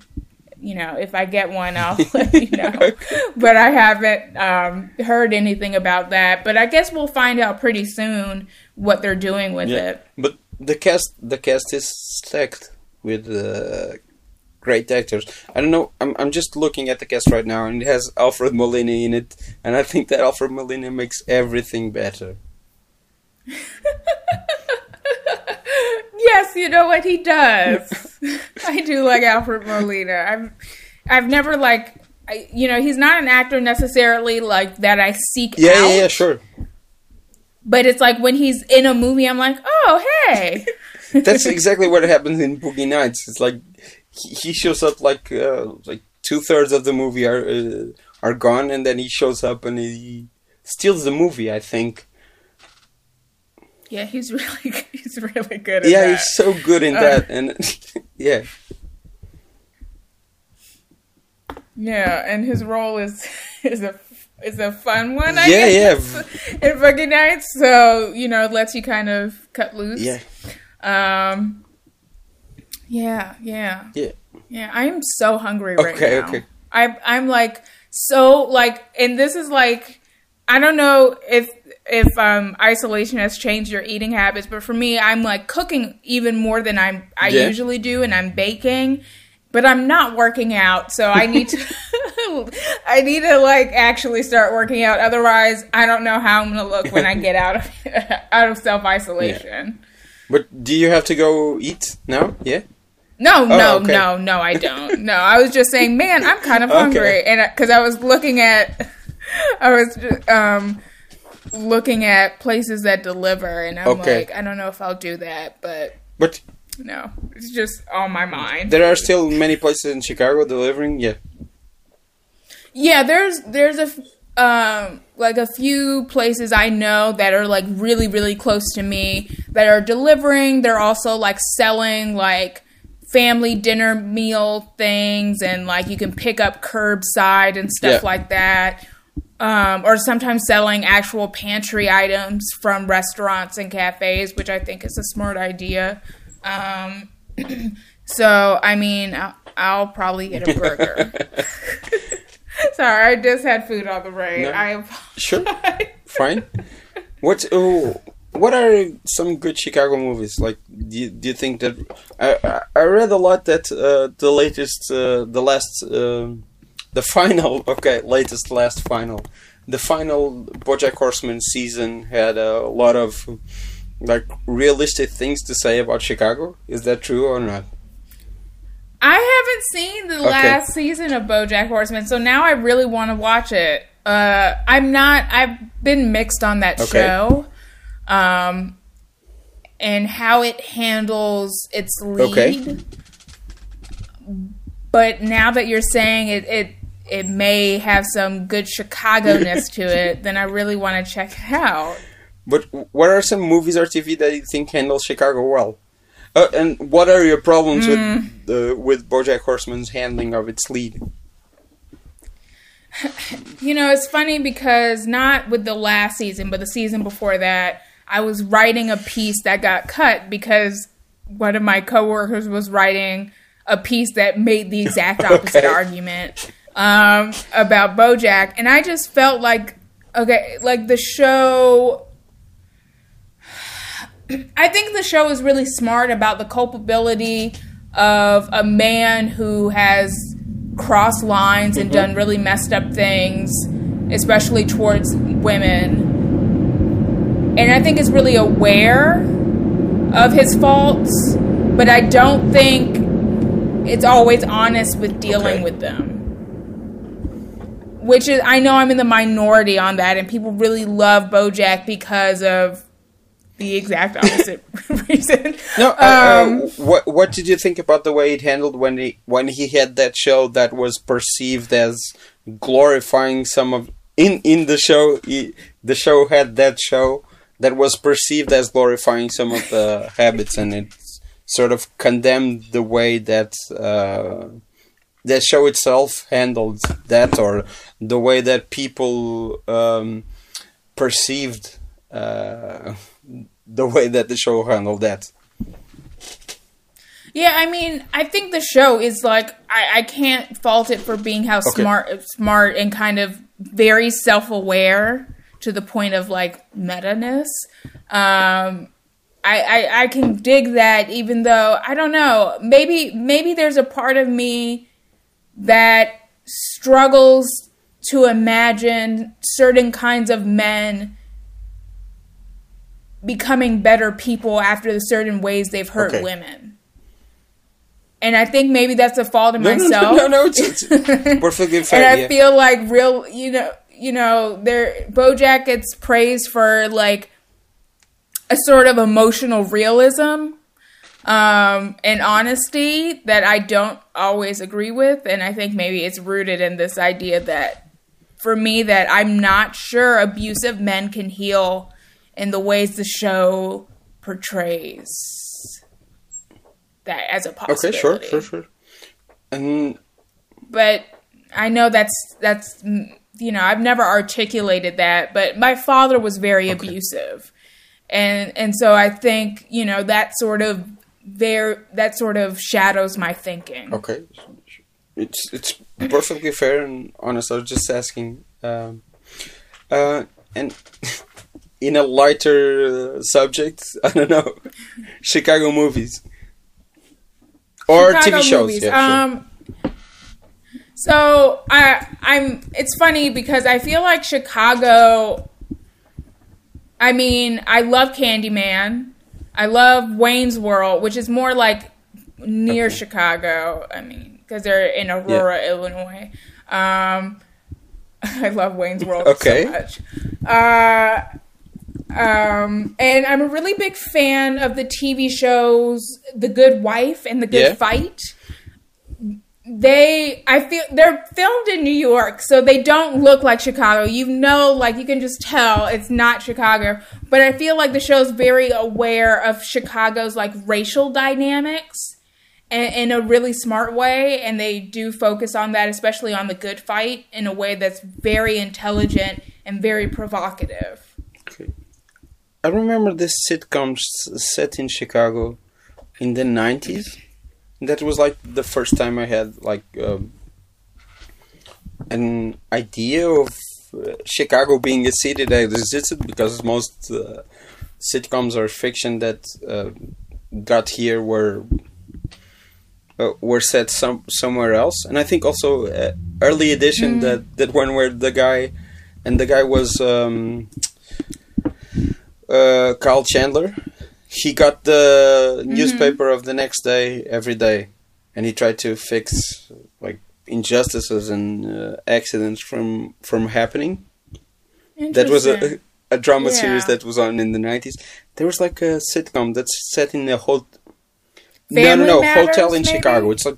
you know if I get one I'll let you know. But I haven't um, heard anything about that. But I guess we'll find out pretty soon what they're doing with Yeah, it. but the cast the cast is stacked with uh, great actors. I don't know. I'm I'm just looking at the cast right now, and it has Alfred Molina in it, and I think that Alfred Molina makes everything better. Yes, you know what he does. I do like Alfred Molina. I've I've never like I, you know he's not an actor necessarily like that I seek Yeah, out. yeah, yeah, sure. But it's like when he's in a movie, I'm like, oh hey. That's exactly what happens in Boogie Nights. It's like he, shows up like uh, like two thirds of the movie are uh, are gone, and then he shows up and he steals the movie. I think. yeah, he's really he's really good. At Yeah, that. he's so good in Uh. that, and yeah, yeah, and his role is is a is a fun one. I guess. Yeah, guess, in Boogie Nights, so you know, it lets you kind of cut loose. yeah, Um. Yeah, yeah, yeah. yeah. I am so hungry right Okay, now. Okay, okay. I I'm like so like, and this is like, I don't know if if um isolation has changed your eating habits, but for me, I'm like cooking even more than I'm I Yeah. usually do, and I'm baking. But I'm not working out, so I need to. I need to like actually start working out. Otherwise, I don't know how I'm gonna look when I get out of out of self isolation. But do you have to go eat now? Yeah. No, no, Oh, okay. no, no, I don't. No, I was just saying, man, I'm kind of Okay. hungry, and because I was looking at, I was um looking at places that deliver, and I'm Okay. like, I don't know if I'll do that, but But no, it's just on my mind. there are still many places in Chicago delivering. Yeah. Yeah, there's there's a f- um like a few places I know that are like really really close to me that are delivering. They're also like selling like family dinner meal things and like you can pick up curbside and stuff Yeah. like that. Um, or sometimes selling actual pantry items from restaurants and cafes, which I think is a smart idea. Um, so, I mean, I'll, I'll probably get a burger. Sorry, I just had food on the brain. No. I Sure. Fine. What? Oh, what are some good Chicago movies? Like, do you, do you think that I I- read a lot that uh, the latest, uh, the last, um the final, okay, latest, last final, the final BoJack Horseman season had a lot of like realistic things to say about Chicago. Is that true or not? I haven't seen the last season of BoJack Horseman, so now I really want to watch it. Uh, I'm not. I've been mixed on that Okay. show, um, and how it handles its lead. Okay. But now that you're saying it, it it may have some good Chicago ness to it, then I really want to check it out. But what are some movies or TV that you think handle Chicago well? Uh, and what are your problems with uh, with BoJack Horseman's handling of its lead? You know, it's funny because not with the last season, but the season before that, I was writing a piece that got cut because one of my coworkers was writing a piece that made the exact opposite Okay. argument um, about BoJack, and I just felt like okay, like the show. I think the show is really smart about the culpability of a man who has crossed lines and mm-hmm. done really messed up things, especially towards women. And I think is really aware of his faults, but I don't think it's always honest with dealing Okay. with them. Which is, I know I'm in the minority on that, and people really love BoJack because of the exact opposite reason. No, uh, uh, Um, what what did you think about the way it handled when he when he had that show that was perceived as glorifying some of in in the show he, the show had that show that was perceived as glorifying some of the habits and it sort of condemned the way that uh, that show itself handled that or the way that people um, perceived uh, the way that the show handled that. Yeah, I mean, I think the show is like I, I can't fault it for being how Okay. smart, smart, and kind of very self-aware to the point of like meta-ness. Um, I, I I can dig that, even though I don't know. Maybe maybe there's a part of me that struggles to imagine certain kinds of men becoming better people after the certain ways they've hurt Okay. women. And I think maybe that's a fault in No, no, no, myself. no, no, it's- it's perfectly fair, and I yeah. feel like real, you know, you know, there BoJack gets praised for like a sort of emotional realism um, and honesty that I don't always agree with, and I think maybe it's rooted in this idea that for me that I'm not sure abusive men can heal in the ways the show portrays that as a possibility. Okay, sure, sure, sure. And But I know that's that's you know I've never articulated that, but my father was very abusive, and and so I think you know that sort of there that sort of shadows my thinking. okay, it's it's perfectly fair and honest. I was just asking. Um, uh, and in a lighter subject, I don't know, Chicago movies or Chicago TV shows. movies. Yeah, sure. Um, so I I'm it's funny because I feel like Chicago. I mean, I love Candyman. I love Wayne's World, which is more like near Chicago. I mean, because they're in Aurora, Illinois. Um, I love Wayne's World Okay. so much. Uh, um, and I'm a really big fan of the TV shows The Good Wife and The Good Yeah. Fight. They, I feel they're filmed in New York, so they don't look like Chicago. You know, like you can just tell it's not Chicago. But I feel like the show's very aware of Chicago's like racial dynamics in, in a really smart way, and they do focus on that, especially on the Good Fight, in a way that's very intelligent and very provocative. I remember this sitcom set in Chicago in the 90s. That was like the first time I had like um, an idea of uh, Chicago being a city that existed because most uh, sitcoms or fiction that uh, got here were uh, were set some somewhere else, and I think also uh, early edition that that one where the guy and the guy was um, uh, Kyle Chandler. He got the newspaper of the next day every day, and he tried to fix like injustices and uh, accidents from from happening. That was a, a drama series that was on in the nineties. There was like a sitcom that's set in a whole. no, Family no, no, Matters, hotel in maybe? Chicago. It's like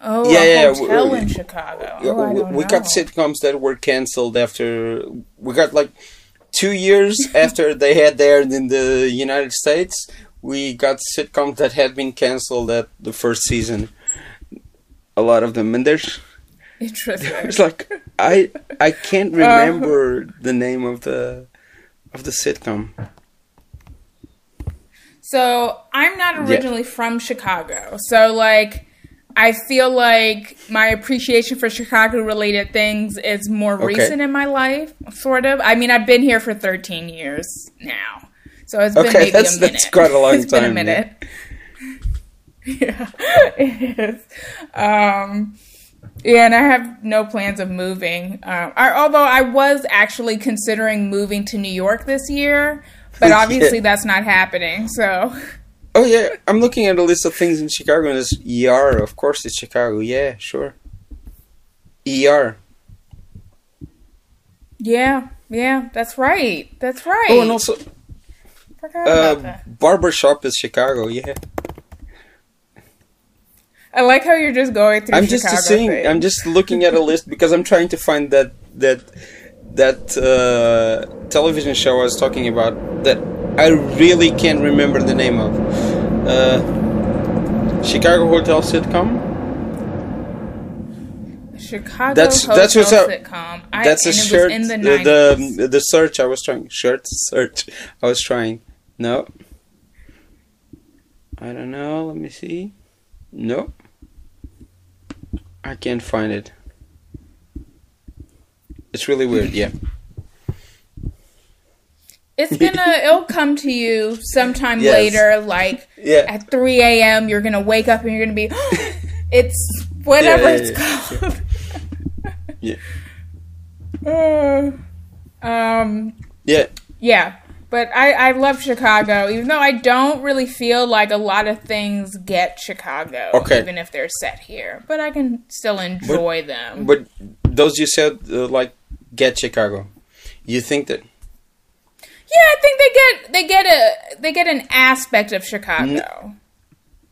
Oh, Yeah, yeah, hotel we- in Chicago. Yeah, Oh, we, we got sitcoms that were cancelled after we got like two years after they had aired in the United States. We got sitcoms that had been cancelled at the first season. A lot of them, and there's Interesting. there's like I I can't uh, remember the name of the of the sitcom. So I'm not Yeah. originally from Chicago. So like I feel like my appreciation for Chicago related things is more Okay. recent in my life, sort of. I mean, I've been here for 13 years now. So it's been Okay, maybe that's- a minute. that's quite a long It's been a time, yeah. minute. Yeah, it is. Um, yeah, and I have no plans of moving. Um, I, although I was actually considering moving to New York this year, but Yeah. obviously that's not happening. So, Oh yeah, I'm looking at a list of things in Chicago, and it's ER. Of course, it's Chicago. Yeah, sure. ER. yeah, yeah, that's right. That's right. Oh, and also uh, barbershop is Chicago. Yeah. I like how you're just going through. I'm just Chicago seeing. things. I'm just looking at a list because I'm trying to find that that that uh, television show I was talking about that I really can't remember the name of. Uh, Chicago Hotel sitcom. Chicago That's- hotel that's what's up. sitcom. I, That's a shirt. in the the, the the search I was trying. Shirt search I was trying. No. I don't know. Let me see. No. I can't find it. It's really weird. Yeah. It's gonna it'll come to you sometime Yes. later, like Yeah. at three AM you're gonna wake up and you're gonna be it's whatever Yeah, yeah, it's yeah, called. Yeah. Uh, um Yeah. yeah. But I, I love Chicago, even though I don't really feel like a lot of things get Chicago, Okay. even if they're set here. But I can still enjoy them. But those you said uh, like get Chicago. You think that Yeah, I think they get they get a they get an aspect of Chicago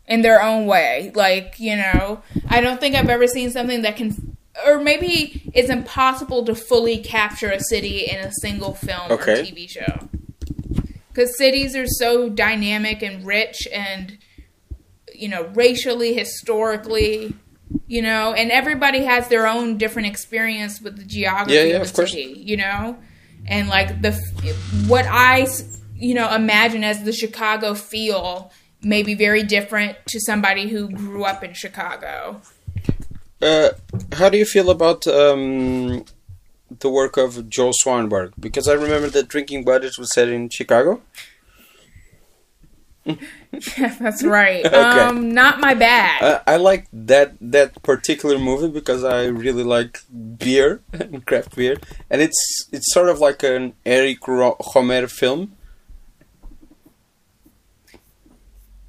in their own way. Like you know, I don't think I've ever seen something that can, or maybe it's impossible to fully capture a city in a single film Okay. or TV show. Because cities are so dynamic and rich, and you know, racially, historically. You know, and everybody has their own different experience with the geography Yeah, yeah, of of the course. city. You know, and like the what I you know imagine as the Chicago feel may be very different to somebody who grew up in Chicago. Uh, how do you feel about um, the work of Joel Swanberg? Because I remember that Drinking Buddies was set in Chicago. Yeah, that's right. Okay. Um, not my bag. I, I like that that particular movie because I really like beer and craft beer, and it's it's sort of like an Eric Ro- Rohmer film.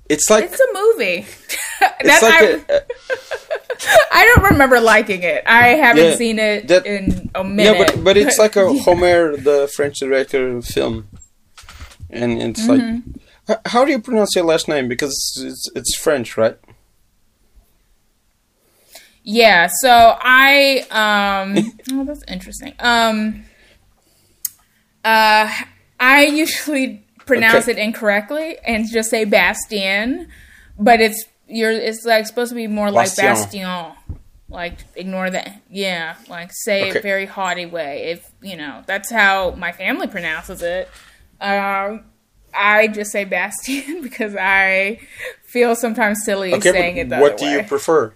It's like it's a movie. it's that like I, a, I don't remember liking it. I haven't Yeah, seen it that- in a minute. yeah, but but it's like a Rohmer, the French director film, and it's like H- how do you pronounce your last name? Because it's it's, French, right? Yeah, so I um oh that's interesting. Um uh I usually pronounce Okay. it incorrectly and just say Bastien, but it's you're it's like supposed to be more like Bastien. Bastion. Like ignore that. Yeah, like say Okay. it very haughty way. If you know, that's how my family pronounces it. Um I just say Bastien because I feel sometimes silly Okay, saying it the what do way. you prefer?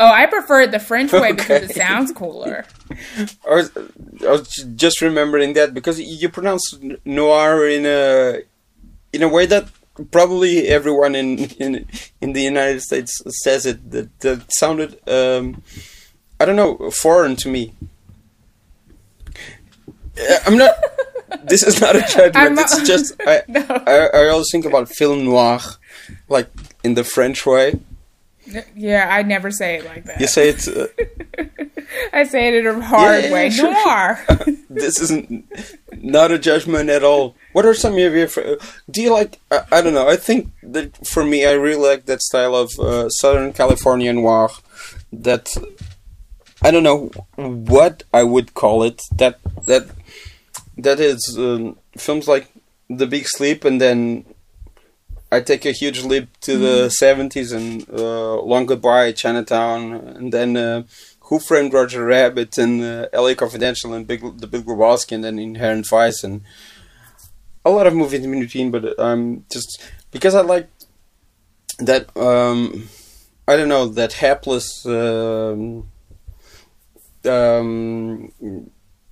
Oh, I prefer it the French way because it sounds cooler. I was, I was just remembering that because you pronounce noir in a in a way that probably everyone in in, in the United States says it. That, that sounded um, I don't know foreign to me. Uh, I'm not. This is not a judgment. Not- it's just I, No. I I always think about film noir, like in the French way. Yeah, I never say it like that. You say it's. Uh, I say it in a hard Yeah, way. sure, Noir. this isn't not a judgment at all. What are some of your? Do you like? I, I don't know. I think that for me, I really like that style of uh, Southern California noir. That I don't know what I would call it. That that that is um, films like The Big Sleep, and then I take a huge leap to the seventies and uh, Long Goodbye, Chinatown, and then uh, Who Framed Roger Rabbit and uh, L.A. Confidential and Big The Big Lebowski, and then Inherent Vice and a lot of movies in between. But I'm just because I like that, um, I don't know that hapless. Um, um,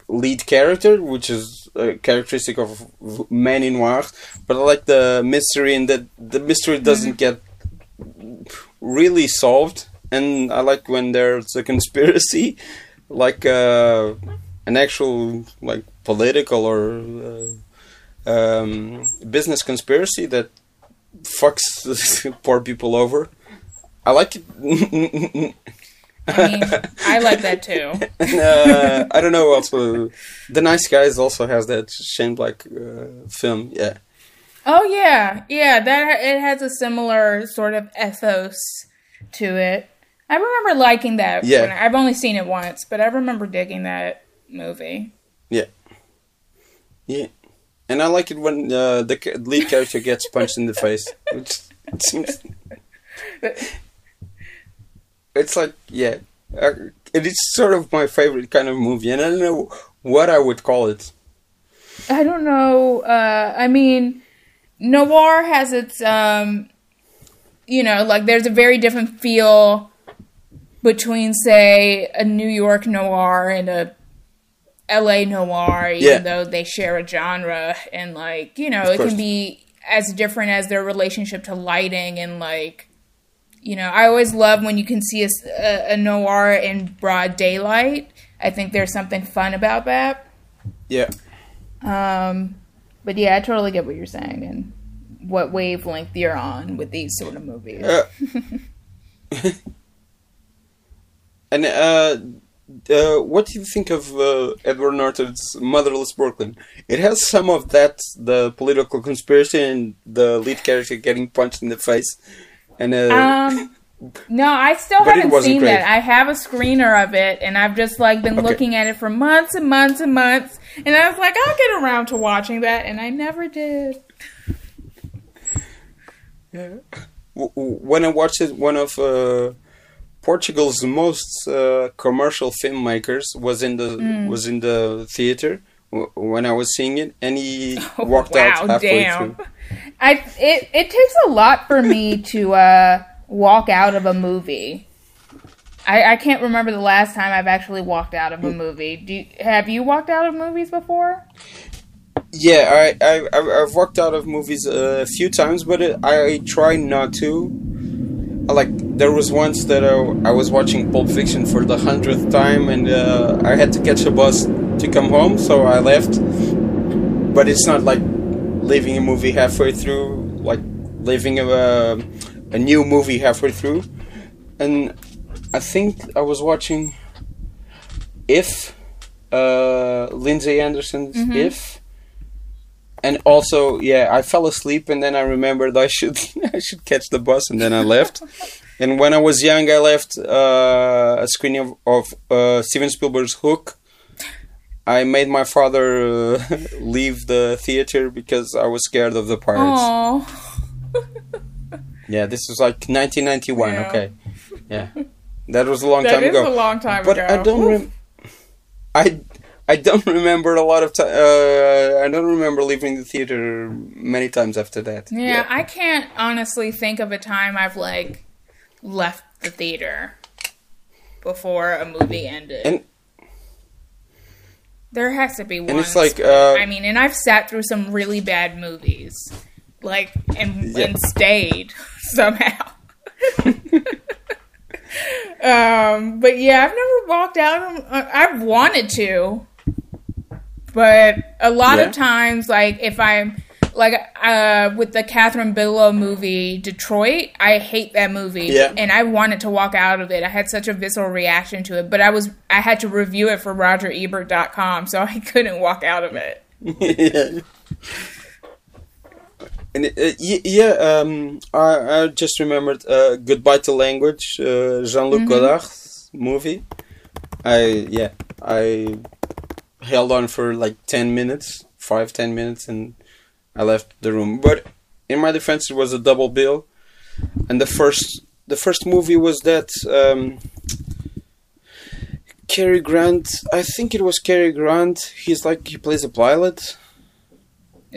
lead character, which is a characteristic of men in noir. But I like the mystery, and that the mystery doesn't get really solved. And I like when there's a conspiracy, like uh, an actual like political or uh, um, business conspiracy that fucks poor people over. I like it. I mean, I like that too. And, uh, I don't know. Also, the Nice Guys also has that Shane Black uh, film. Yeah, Oh yeah, yeah. That it has a similar sort of ethos to it. I remember liking that. Yeah. when I, I've only seen it once, but I remember digging that movie. yeah, yeah. And I like it when uh, the lead character gets punched in the face. Which seems it's like yeah, uh, it is sort of my favorite kind of movie, and I don't know what I would call it. I don't know. Uh, I mean, noir has its, um, you know, like there's a very different feel between, say, a New York noir and a LA noir, even Yeah. though they share a genre, and like you know, Of it course. can be as different as their relationship to lighting and like. You know, I always love when you can see a noir in broad daylight. I think there's something fun about that. Yeah, Um, but yeah, I totally get what you're saying and what wavelength you're on with these sort of movies. Uh, and uh, uh, what do you think of uh, Edward Norton's Motherless Brooklyn? It has some of that, the political conspiracy and the lead character getting punched in the face. And uh, Um, no, I still haven't seen great. that. I have a screener of it, and I've just like been Okay. looking at it for months and months and months. And I was like, I'll get around to watching that, and I never did. w- when I watched it, one of uh, Portugal's most uh, commercial filmmakers was in the Mm. was in the theater when I was seeing it, and he Oh, walked wow, out halfway damn. through. I it it takes a lot for me to uh, walk out of a movie. I, I can't remember the last time I've actually walked out of a movie. Do you, have you walked out of movies before? Yeah, I, I I- I've walked out of movies a few times, but it, I try not to. Like there was once that I, I was watching Pulp Fiction for the hundredth time, and uh, I had to catch a bus to come home, so I left. But it's not like leaving a movie halfway through, like leaving a a new movie halfway through. And I think I was watching If, uh, Lindsay Anderson's If and also yeah i fell asleep and then i remembered i should i should catch the bus and then i left. And when i was young i left uh, a screening of, of uh, steven spielberg's hook. I made my father uh, leave the theater because i was scared of the pirates. Yeah this was like 1991 Yeah. okay. Yeah. That was a long that time is ago. a long time but ago. I don't. Rem- I I don't remember a lot of time. Uh, I don't remember leaving the theater many times after that. Yeah, I can't honestly think of a time I've like left the theater before a movie ended. And- there has to be one. and it's like uh, I mean, and I've sat through some really bad movies, like and Yeah. and stayed somehow. um, but yeah, I've never walked out. Uh, I've wanted to, but a lot Yeah. of times, like if I'm like uh, with the Kathryn Bigelow movie Detroit, I hate that movie, Yeah. and I wanted to walk out of it. I had such a visceral reaction to it, but I was I had to review it for RogerEbert.com, so I couldn't walk out of it. yeah. And uh, yeah, um, I, I just remembered uh, "Goodbye to Language," uh, Jean-Luc Mhm. Godard's movie. I yeah, I held on for like ten minutes, five ten minutes, and I left the room. But in my defense, it was a double bill, and the first the first movie was that um, Cary Grant. I think it was Cary Grant. He's like he plays a pilot.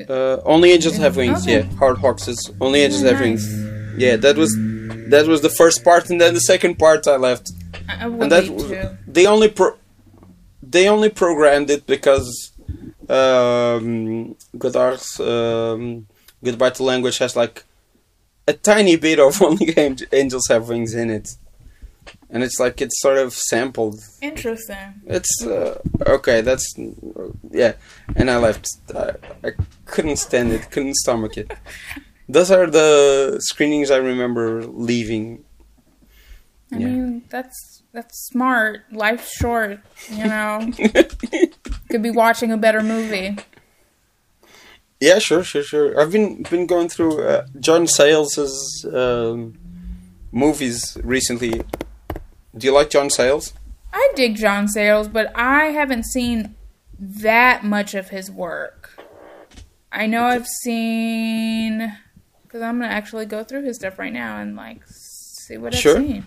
Uh, Only Angels Have Wings. Okay. Yeah, Howard Hawks. Only Angels Have Wings. Yeah, that was that was the first part, and then the second part I left. I I would And that leave was- too. They only pro- they only programmed it because um, Godard's um, Goodbye to Language has like a tiny bit of Only Angels Have Wings in it, and it's like it's sort of sampled. Interesting. It's uh, okay. That's yeah, and I left. I, I couldn't stand it. Couldn't stomach it. Those are the screenings I remember leaving. I Yeah. mean, that's that's smart. Life's short, you know. Could be watching a better movie. Yeah, sure, sure, sure. I've been been going through uh, John Sayles' um, movies recently. Do you like John Sayles? I dig John Sayles, but I haven't seen that much of his work. I know I've seen because I'm gonna actually go through his stuff right now and like see what Sure. I've seen.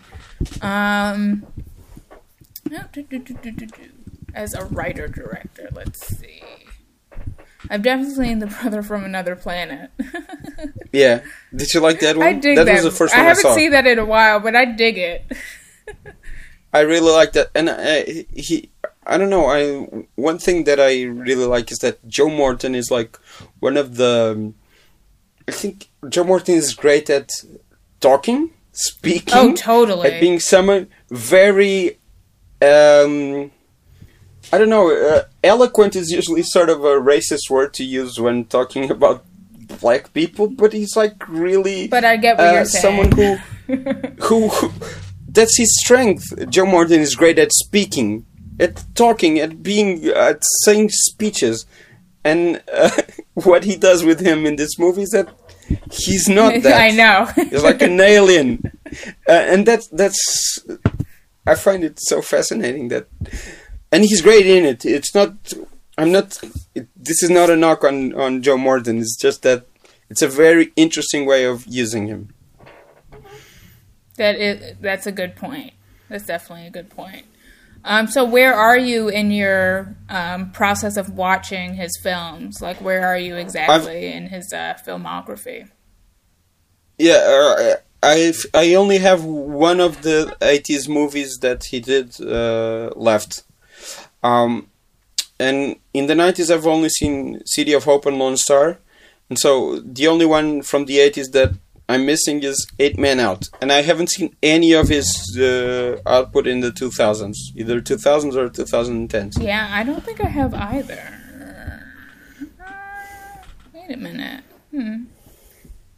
Um, as a writer director, let's see. I've definitely seen The Brother from Another Planet. Yeah. Did you like that one? I dig that. that. was the first I one I, haven't saw. seen that in a while, but I dig it. I really like that, and uh, he. I don't know. I one thing that I really like is that Joe Morton is like one of the. I think Joe Morton is great at talking, speaking, Oh, totally. at being someone very. Um, I don't know. Uh, eloquent is usually sort of a racist word to use when talking about black people, but he's like really. But I get what uh, you're saying. someone who, who, who that's his strength. Joe Morton is great at speaking, at talking, at being, at saying speeches, and uh, what he does with him in this movie is that he's not that. I know. He's like an alien, uh, and that's that's. I find it so fascinating that, and he's great in it. It's not. I'm not. It, this is not a knock on on Joe Morton. It's just that it's a very interesting way of using him. That is that's a good point. That's definitely a good point. Um, so where are you in your um, process of watching his films? Like where are you exactly in his uh, filmography? Yeah, uh, I I only have one of the '80s movies that he did uh, left, um, and in the '90s I've only seen City of Hope and Lone Star, and so the only one from the '80s that I'm missing is Eight Man Out, and I haven't seen any of his uh, output in the 2000s, either 2000s or 2010s. Yeah, I don't think I have either. Uh, wait a minute. Hmm.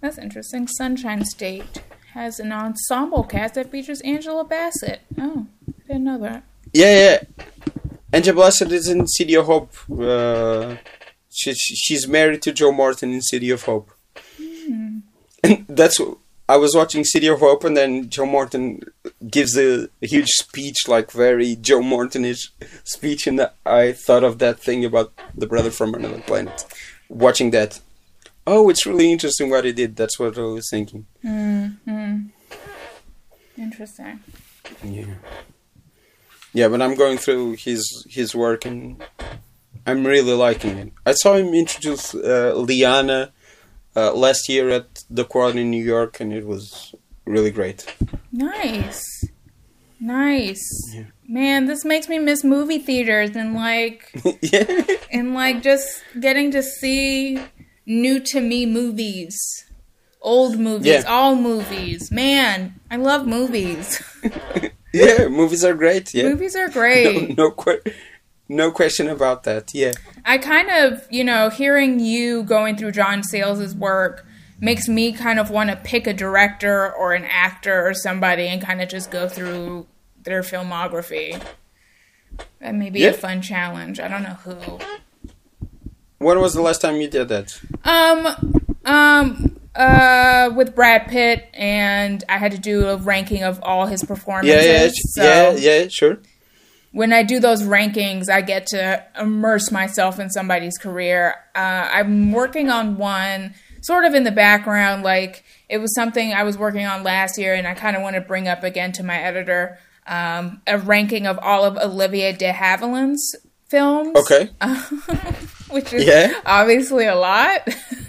That's interesting. Sunshine State has an ensemble cast that features Angela Bassett. Oh, I didn't know that. Yeah, yeah. Angela Bassett is in City of Hope. Uh, she, she's married to Joe Morton in City of Hope. And that's I was watching City of Hope, and then Joe Morton gives a, a huge speech, like very Joe Mortonish speech, and I thought of that thing about the brother from another planet. Watching that, oh, it's really interesting what he did. That's what I was thinking. Hmm. Interesting. Yeah. Yeah, but I'm going through his his work and I'm really liking it. I saw him introduce uh, Lianna uh, last year at the Quad in New York, and it was really great. Nice. Nice. Yeah. Man, this makes me miss movie theaters and like yeah, and like just getting to see new to me movies. Old movies, Yeah. all movies. Man, I love movies. yeah, movies are great. Yeah, movies are great. no, que- no question about that. Yeah, I kind of, you know, hearing you going through John Sayles's work makes me kind of want to pick a director or an actor or somebody and kind of just go through their filmography. That may be Yeah. a fun challenge. I don't know who. when was the last time you did that? Um, um, uh, with Brad Pitt, and I had to do a ranking of all his performances. Yeah, yeah, so yeah, yeah, sure. When I do those rankings, I get to immerse myself in somebody's career. Uh, I'm working on one sort of in the background, like it was something I was working on last year, and I kind of want to bring up again to my editor. Um, a ranking of all of Olivia de Havilland's films. Okay. which is Yeah. obviously a lot.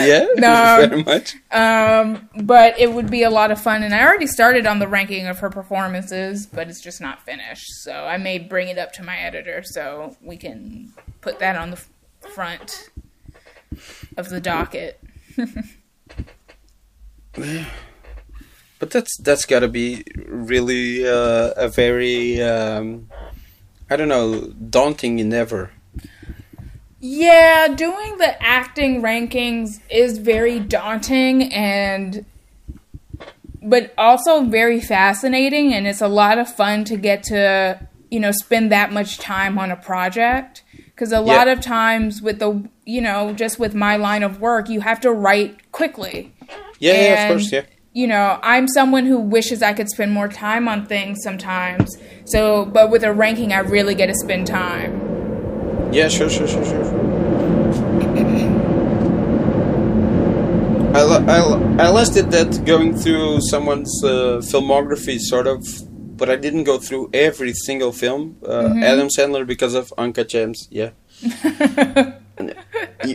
Yeah, No. very much. Um, but it would be a lot of fun, and I already started on the ranking of her performances, but it's just not finished. So I may bring it up to my editor so we can put that on the f- front of the docket. But that's that's got to be really uh, a very um, I don't know daunting endeavor. Yeah, doing the acting rankings is very daunting and but also very fascinating and it's a lot of fun to get to, you know, spend that much time on a project cuz a lot Yeah. of times with the, you know, just with my line of work, you have to write quickly. Yeah, yeah, of course, yeah. You know, I'm someone who wishes I could spend more time on things sometimes. So, but with a ranking, I really get to spend time. Yeah, sure, sure, sure, sure. I, I, I listed that going through someone's uh, filmography, sort of, but I didn't go through every single film. Uh, mm-hmm. Adam Sandler because of Uncut Gems, yeah.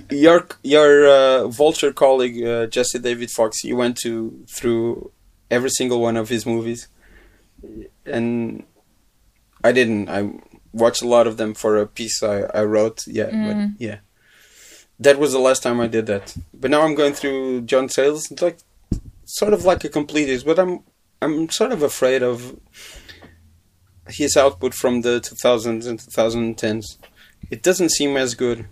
your your uh, Vulture colleague uh, Jesse David Fox, you went to through every single one of his movies, and I didn't. I watched a lot of them for a piece I, I wrote. Yeah, mm. but yeah, that was the last time I did that. But now I'm going through John Sayles. It's like sort of like a completist, but I'm I'm sort of afraid of his output from the 2000s and 2010s. It doesn't seem as good,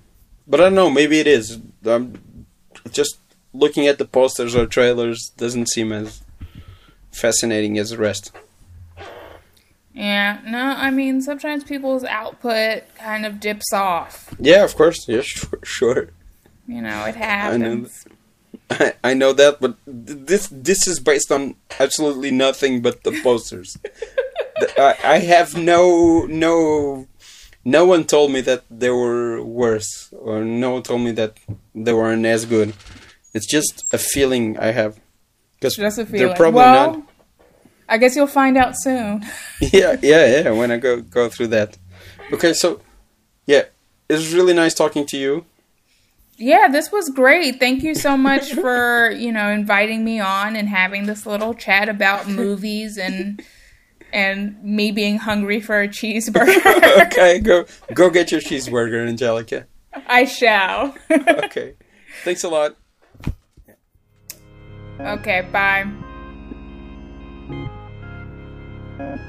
but I don't know. Maybe it is. I'm just looking at the posters or trailers doesn't seem as fascinating as the rest. Yeah, no, I mean sometimes people's output kind of dips off. Yeah, of course. Yeah, sure. sure. You know, it happens. I know, I know that, but this this is based on absolutely nothing but the posters. I, I have no no no one told me that they were worse, or no one told me that they weren't as good. It's just a feeling I have. Because they're probably well, not. I guess you'll find out soon. yeah, yeah, yeah. When I go go through that. Okay, so yeah, it's really nice talking to you. Yeah, this was great. Thank you so much for you know inviting me on and having this little chat about movies and and me being hungry for a cheeseburger. okay, go go get your cheeseburger, Angelica. I shall. okay. Thanks a lot. Okay, bye. Thank you.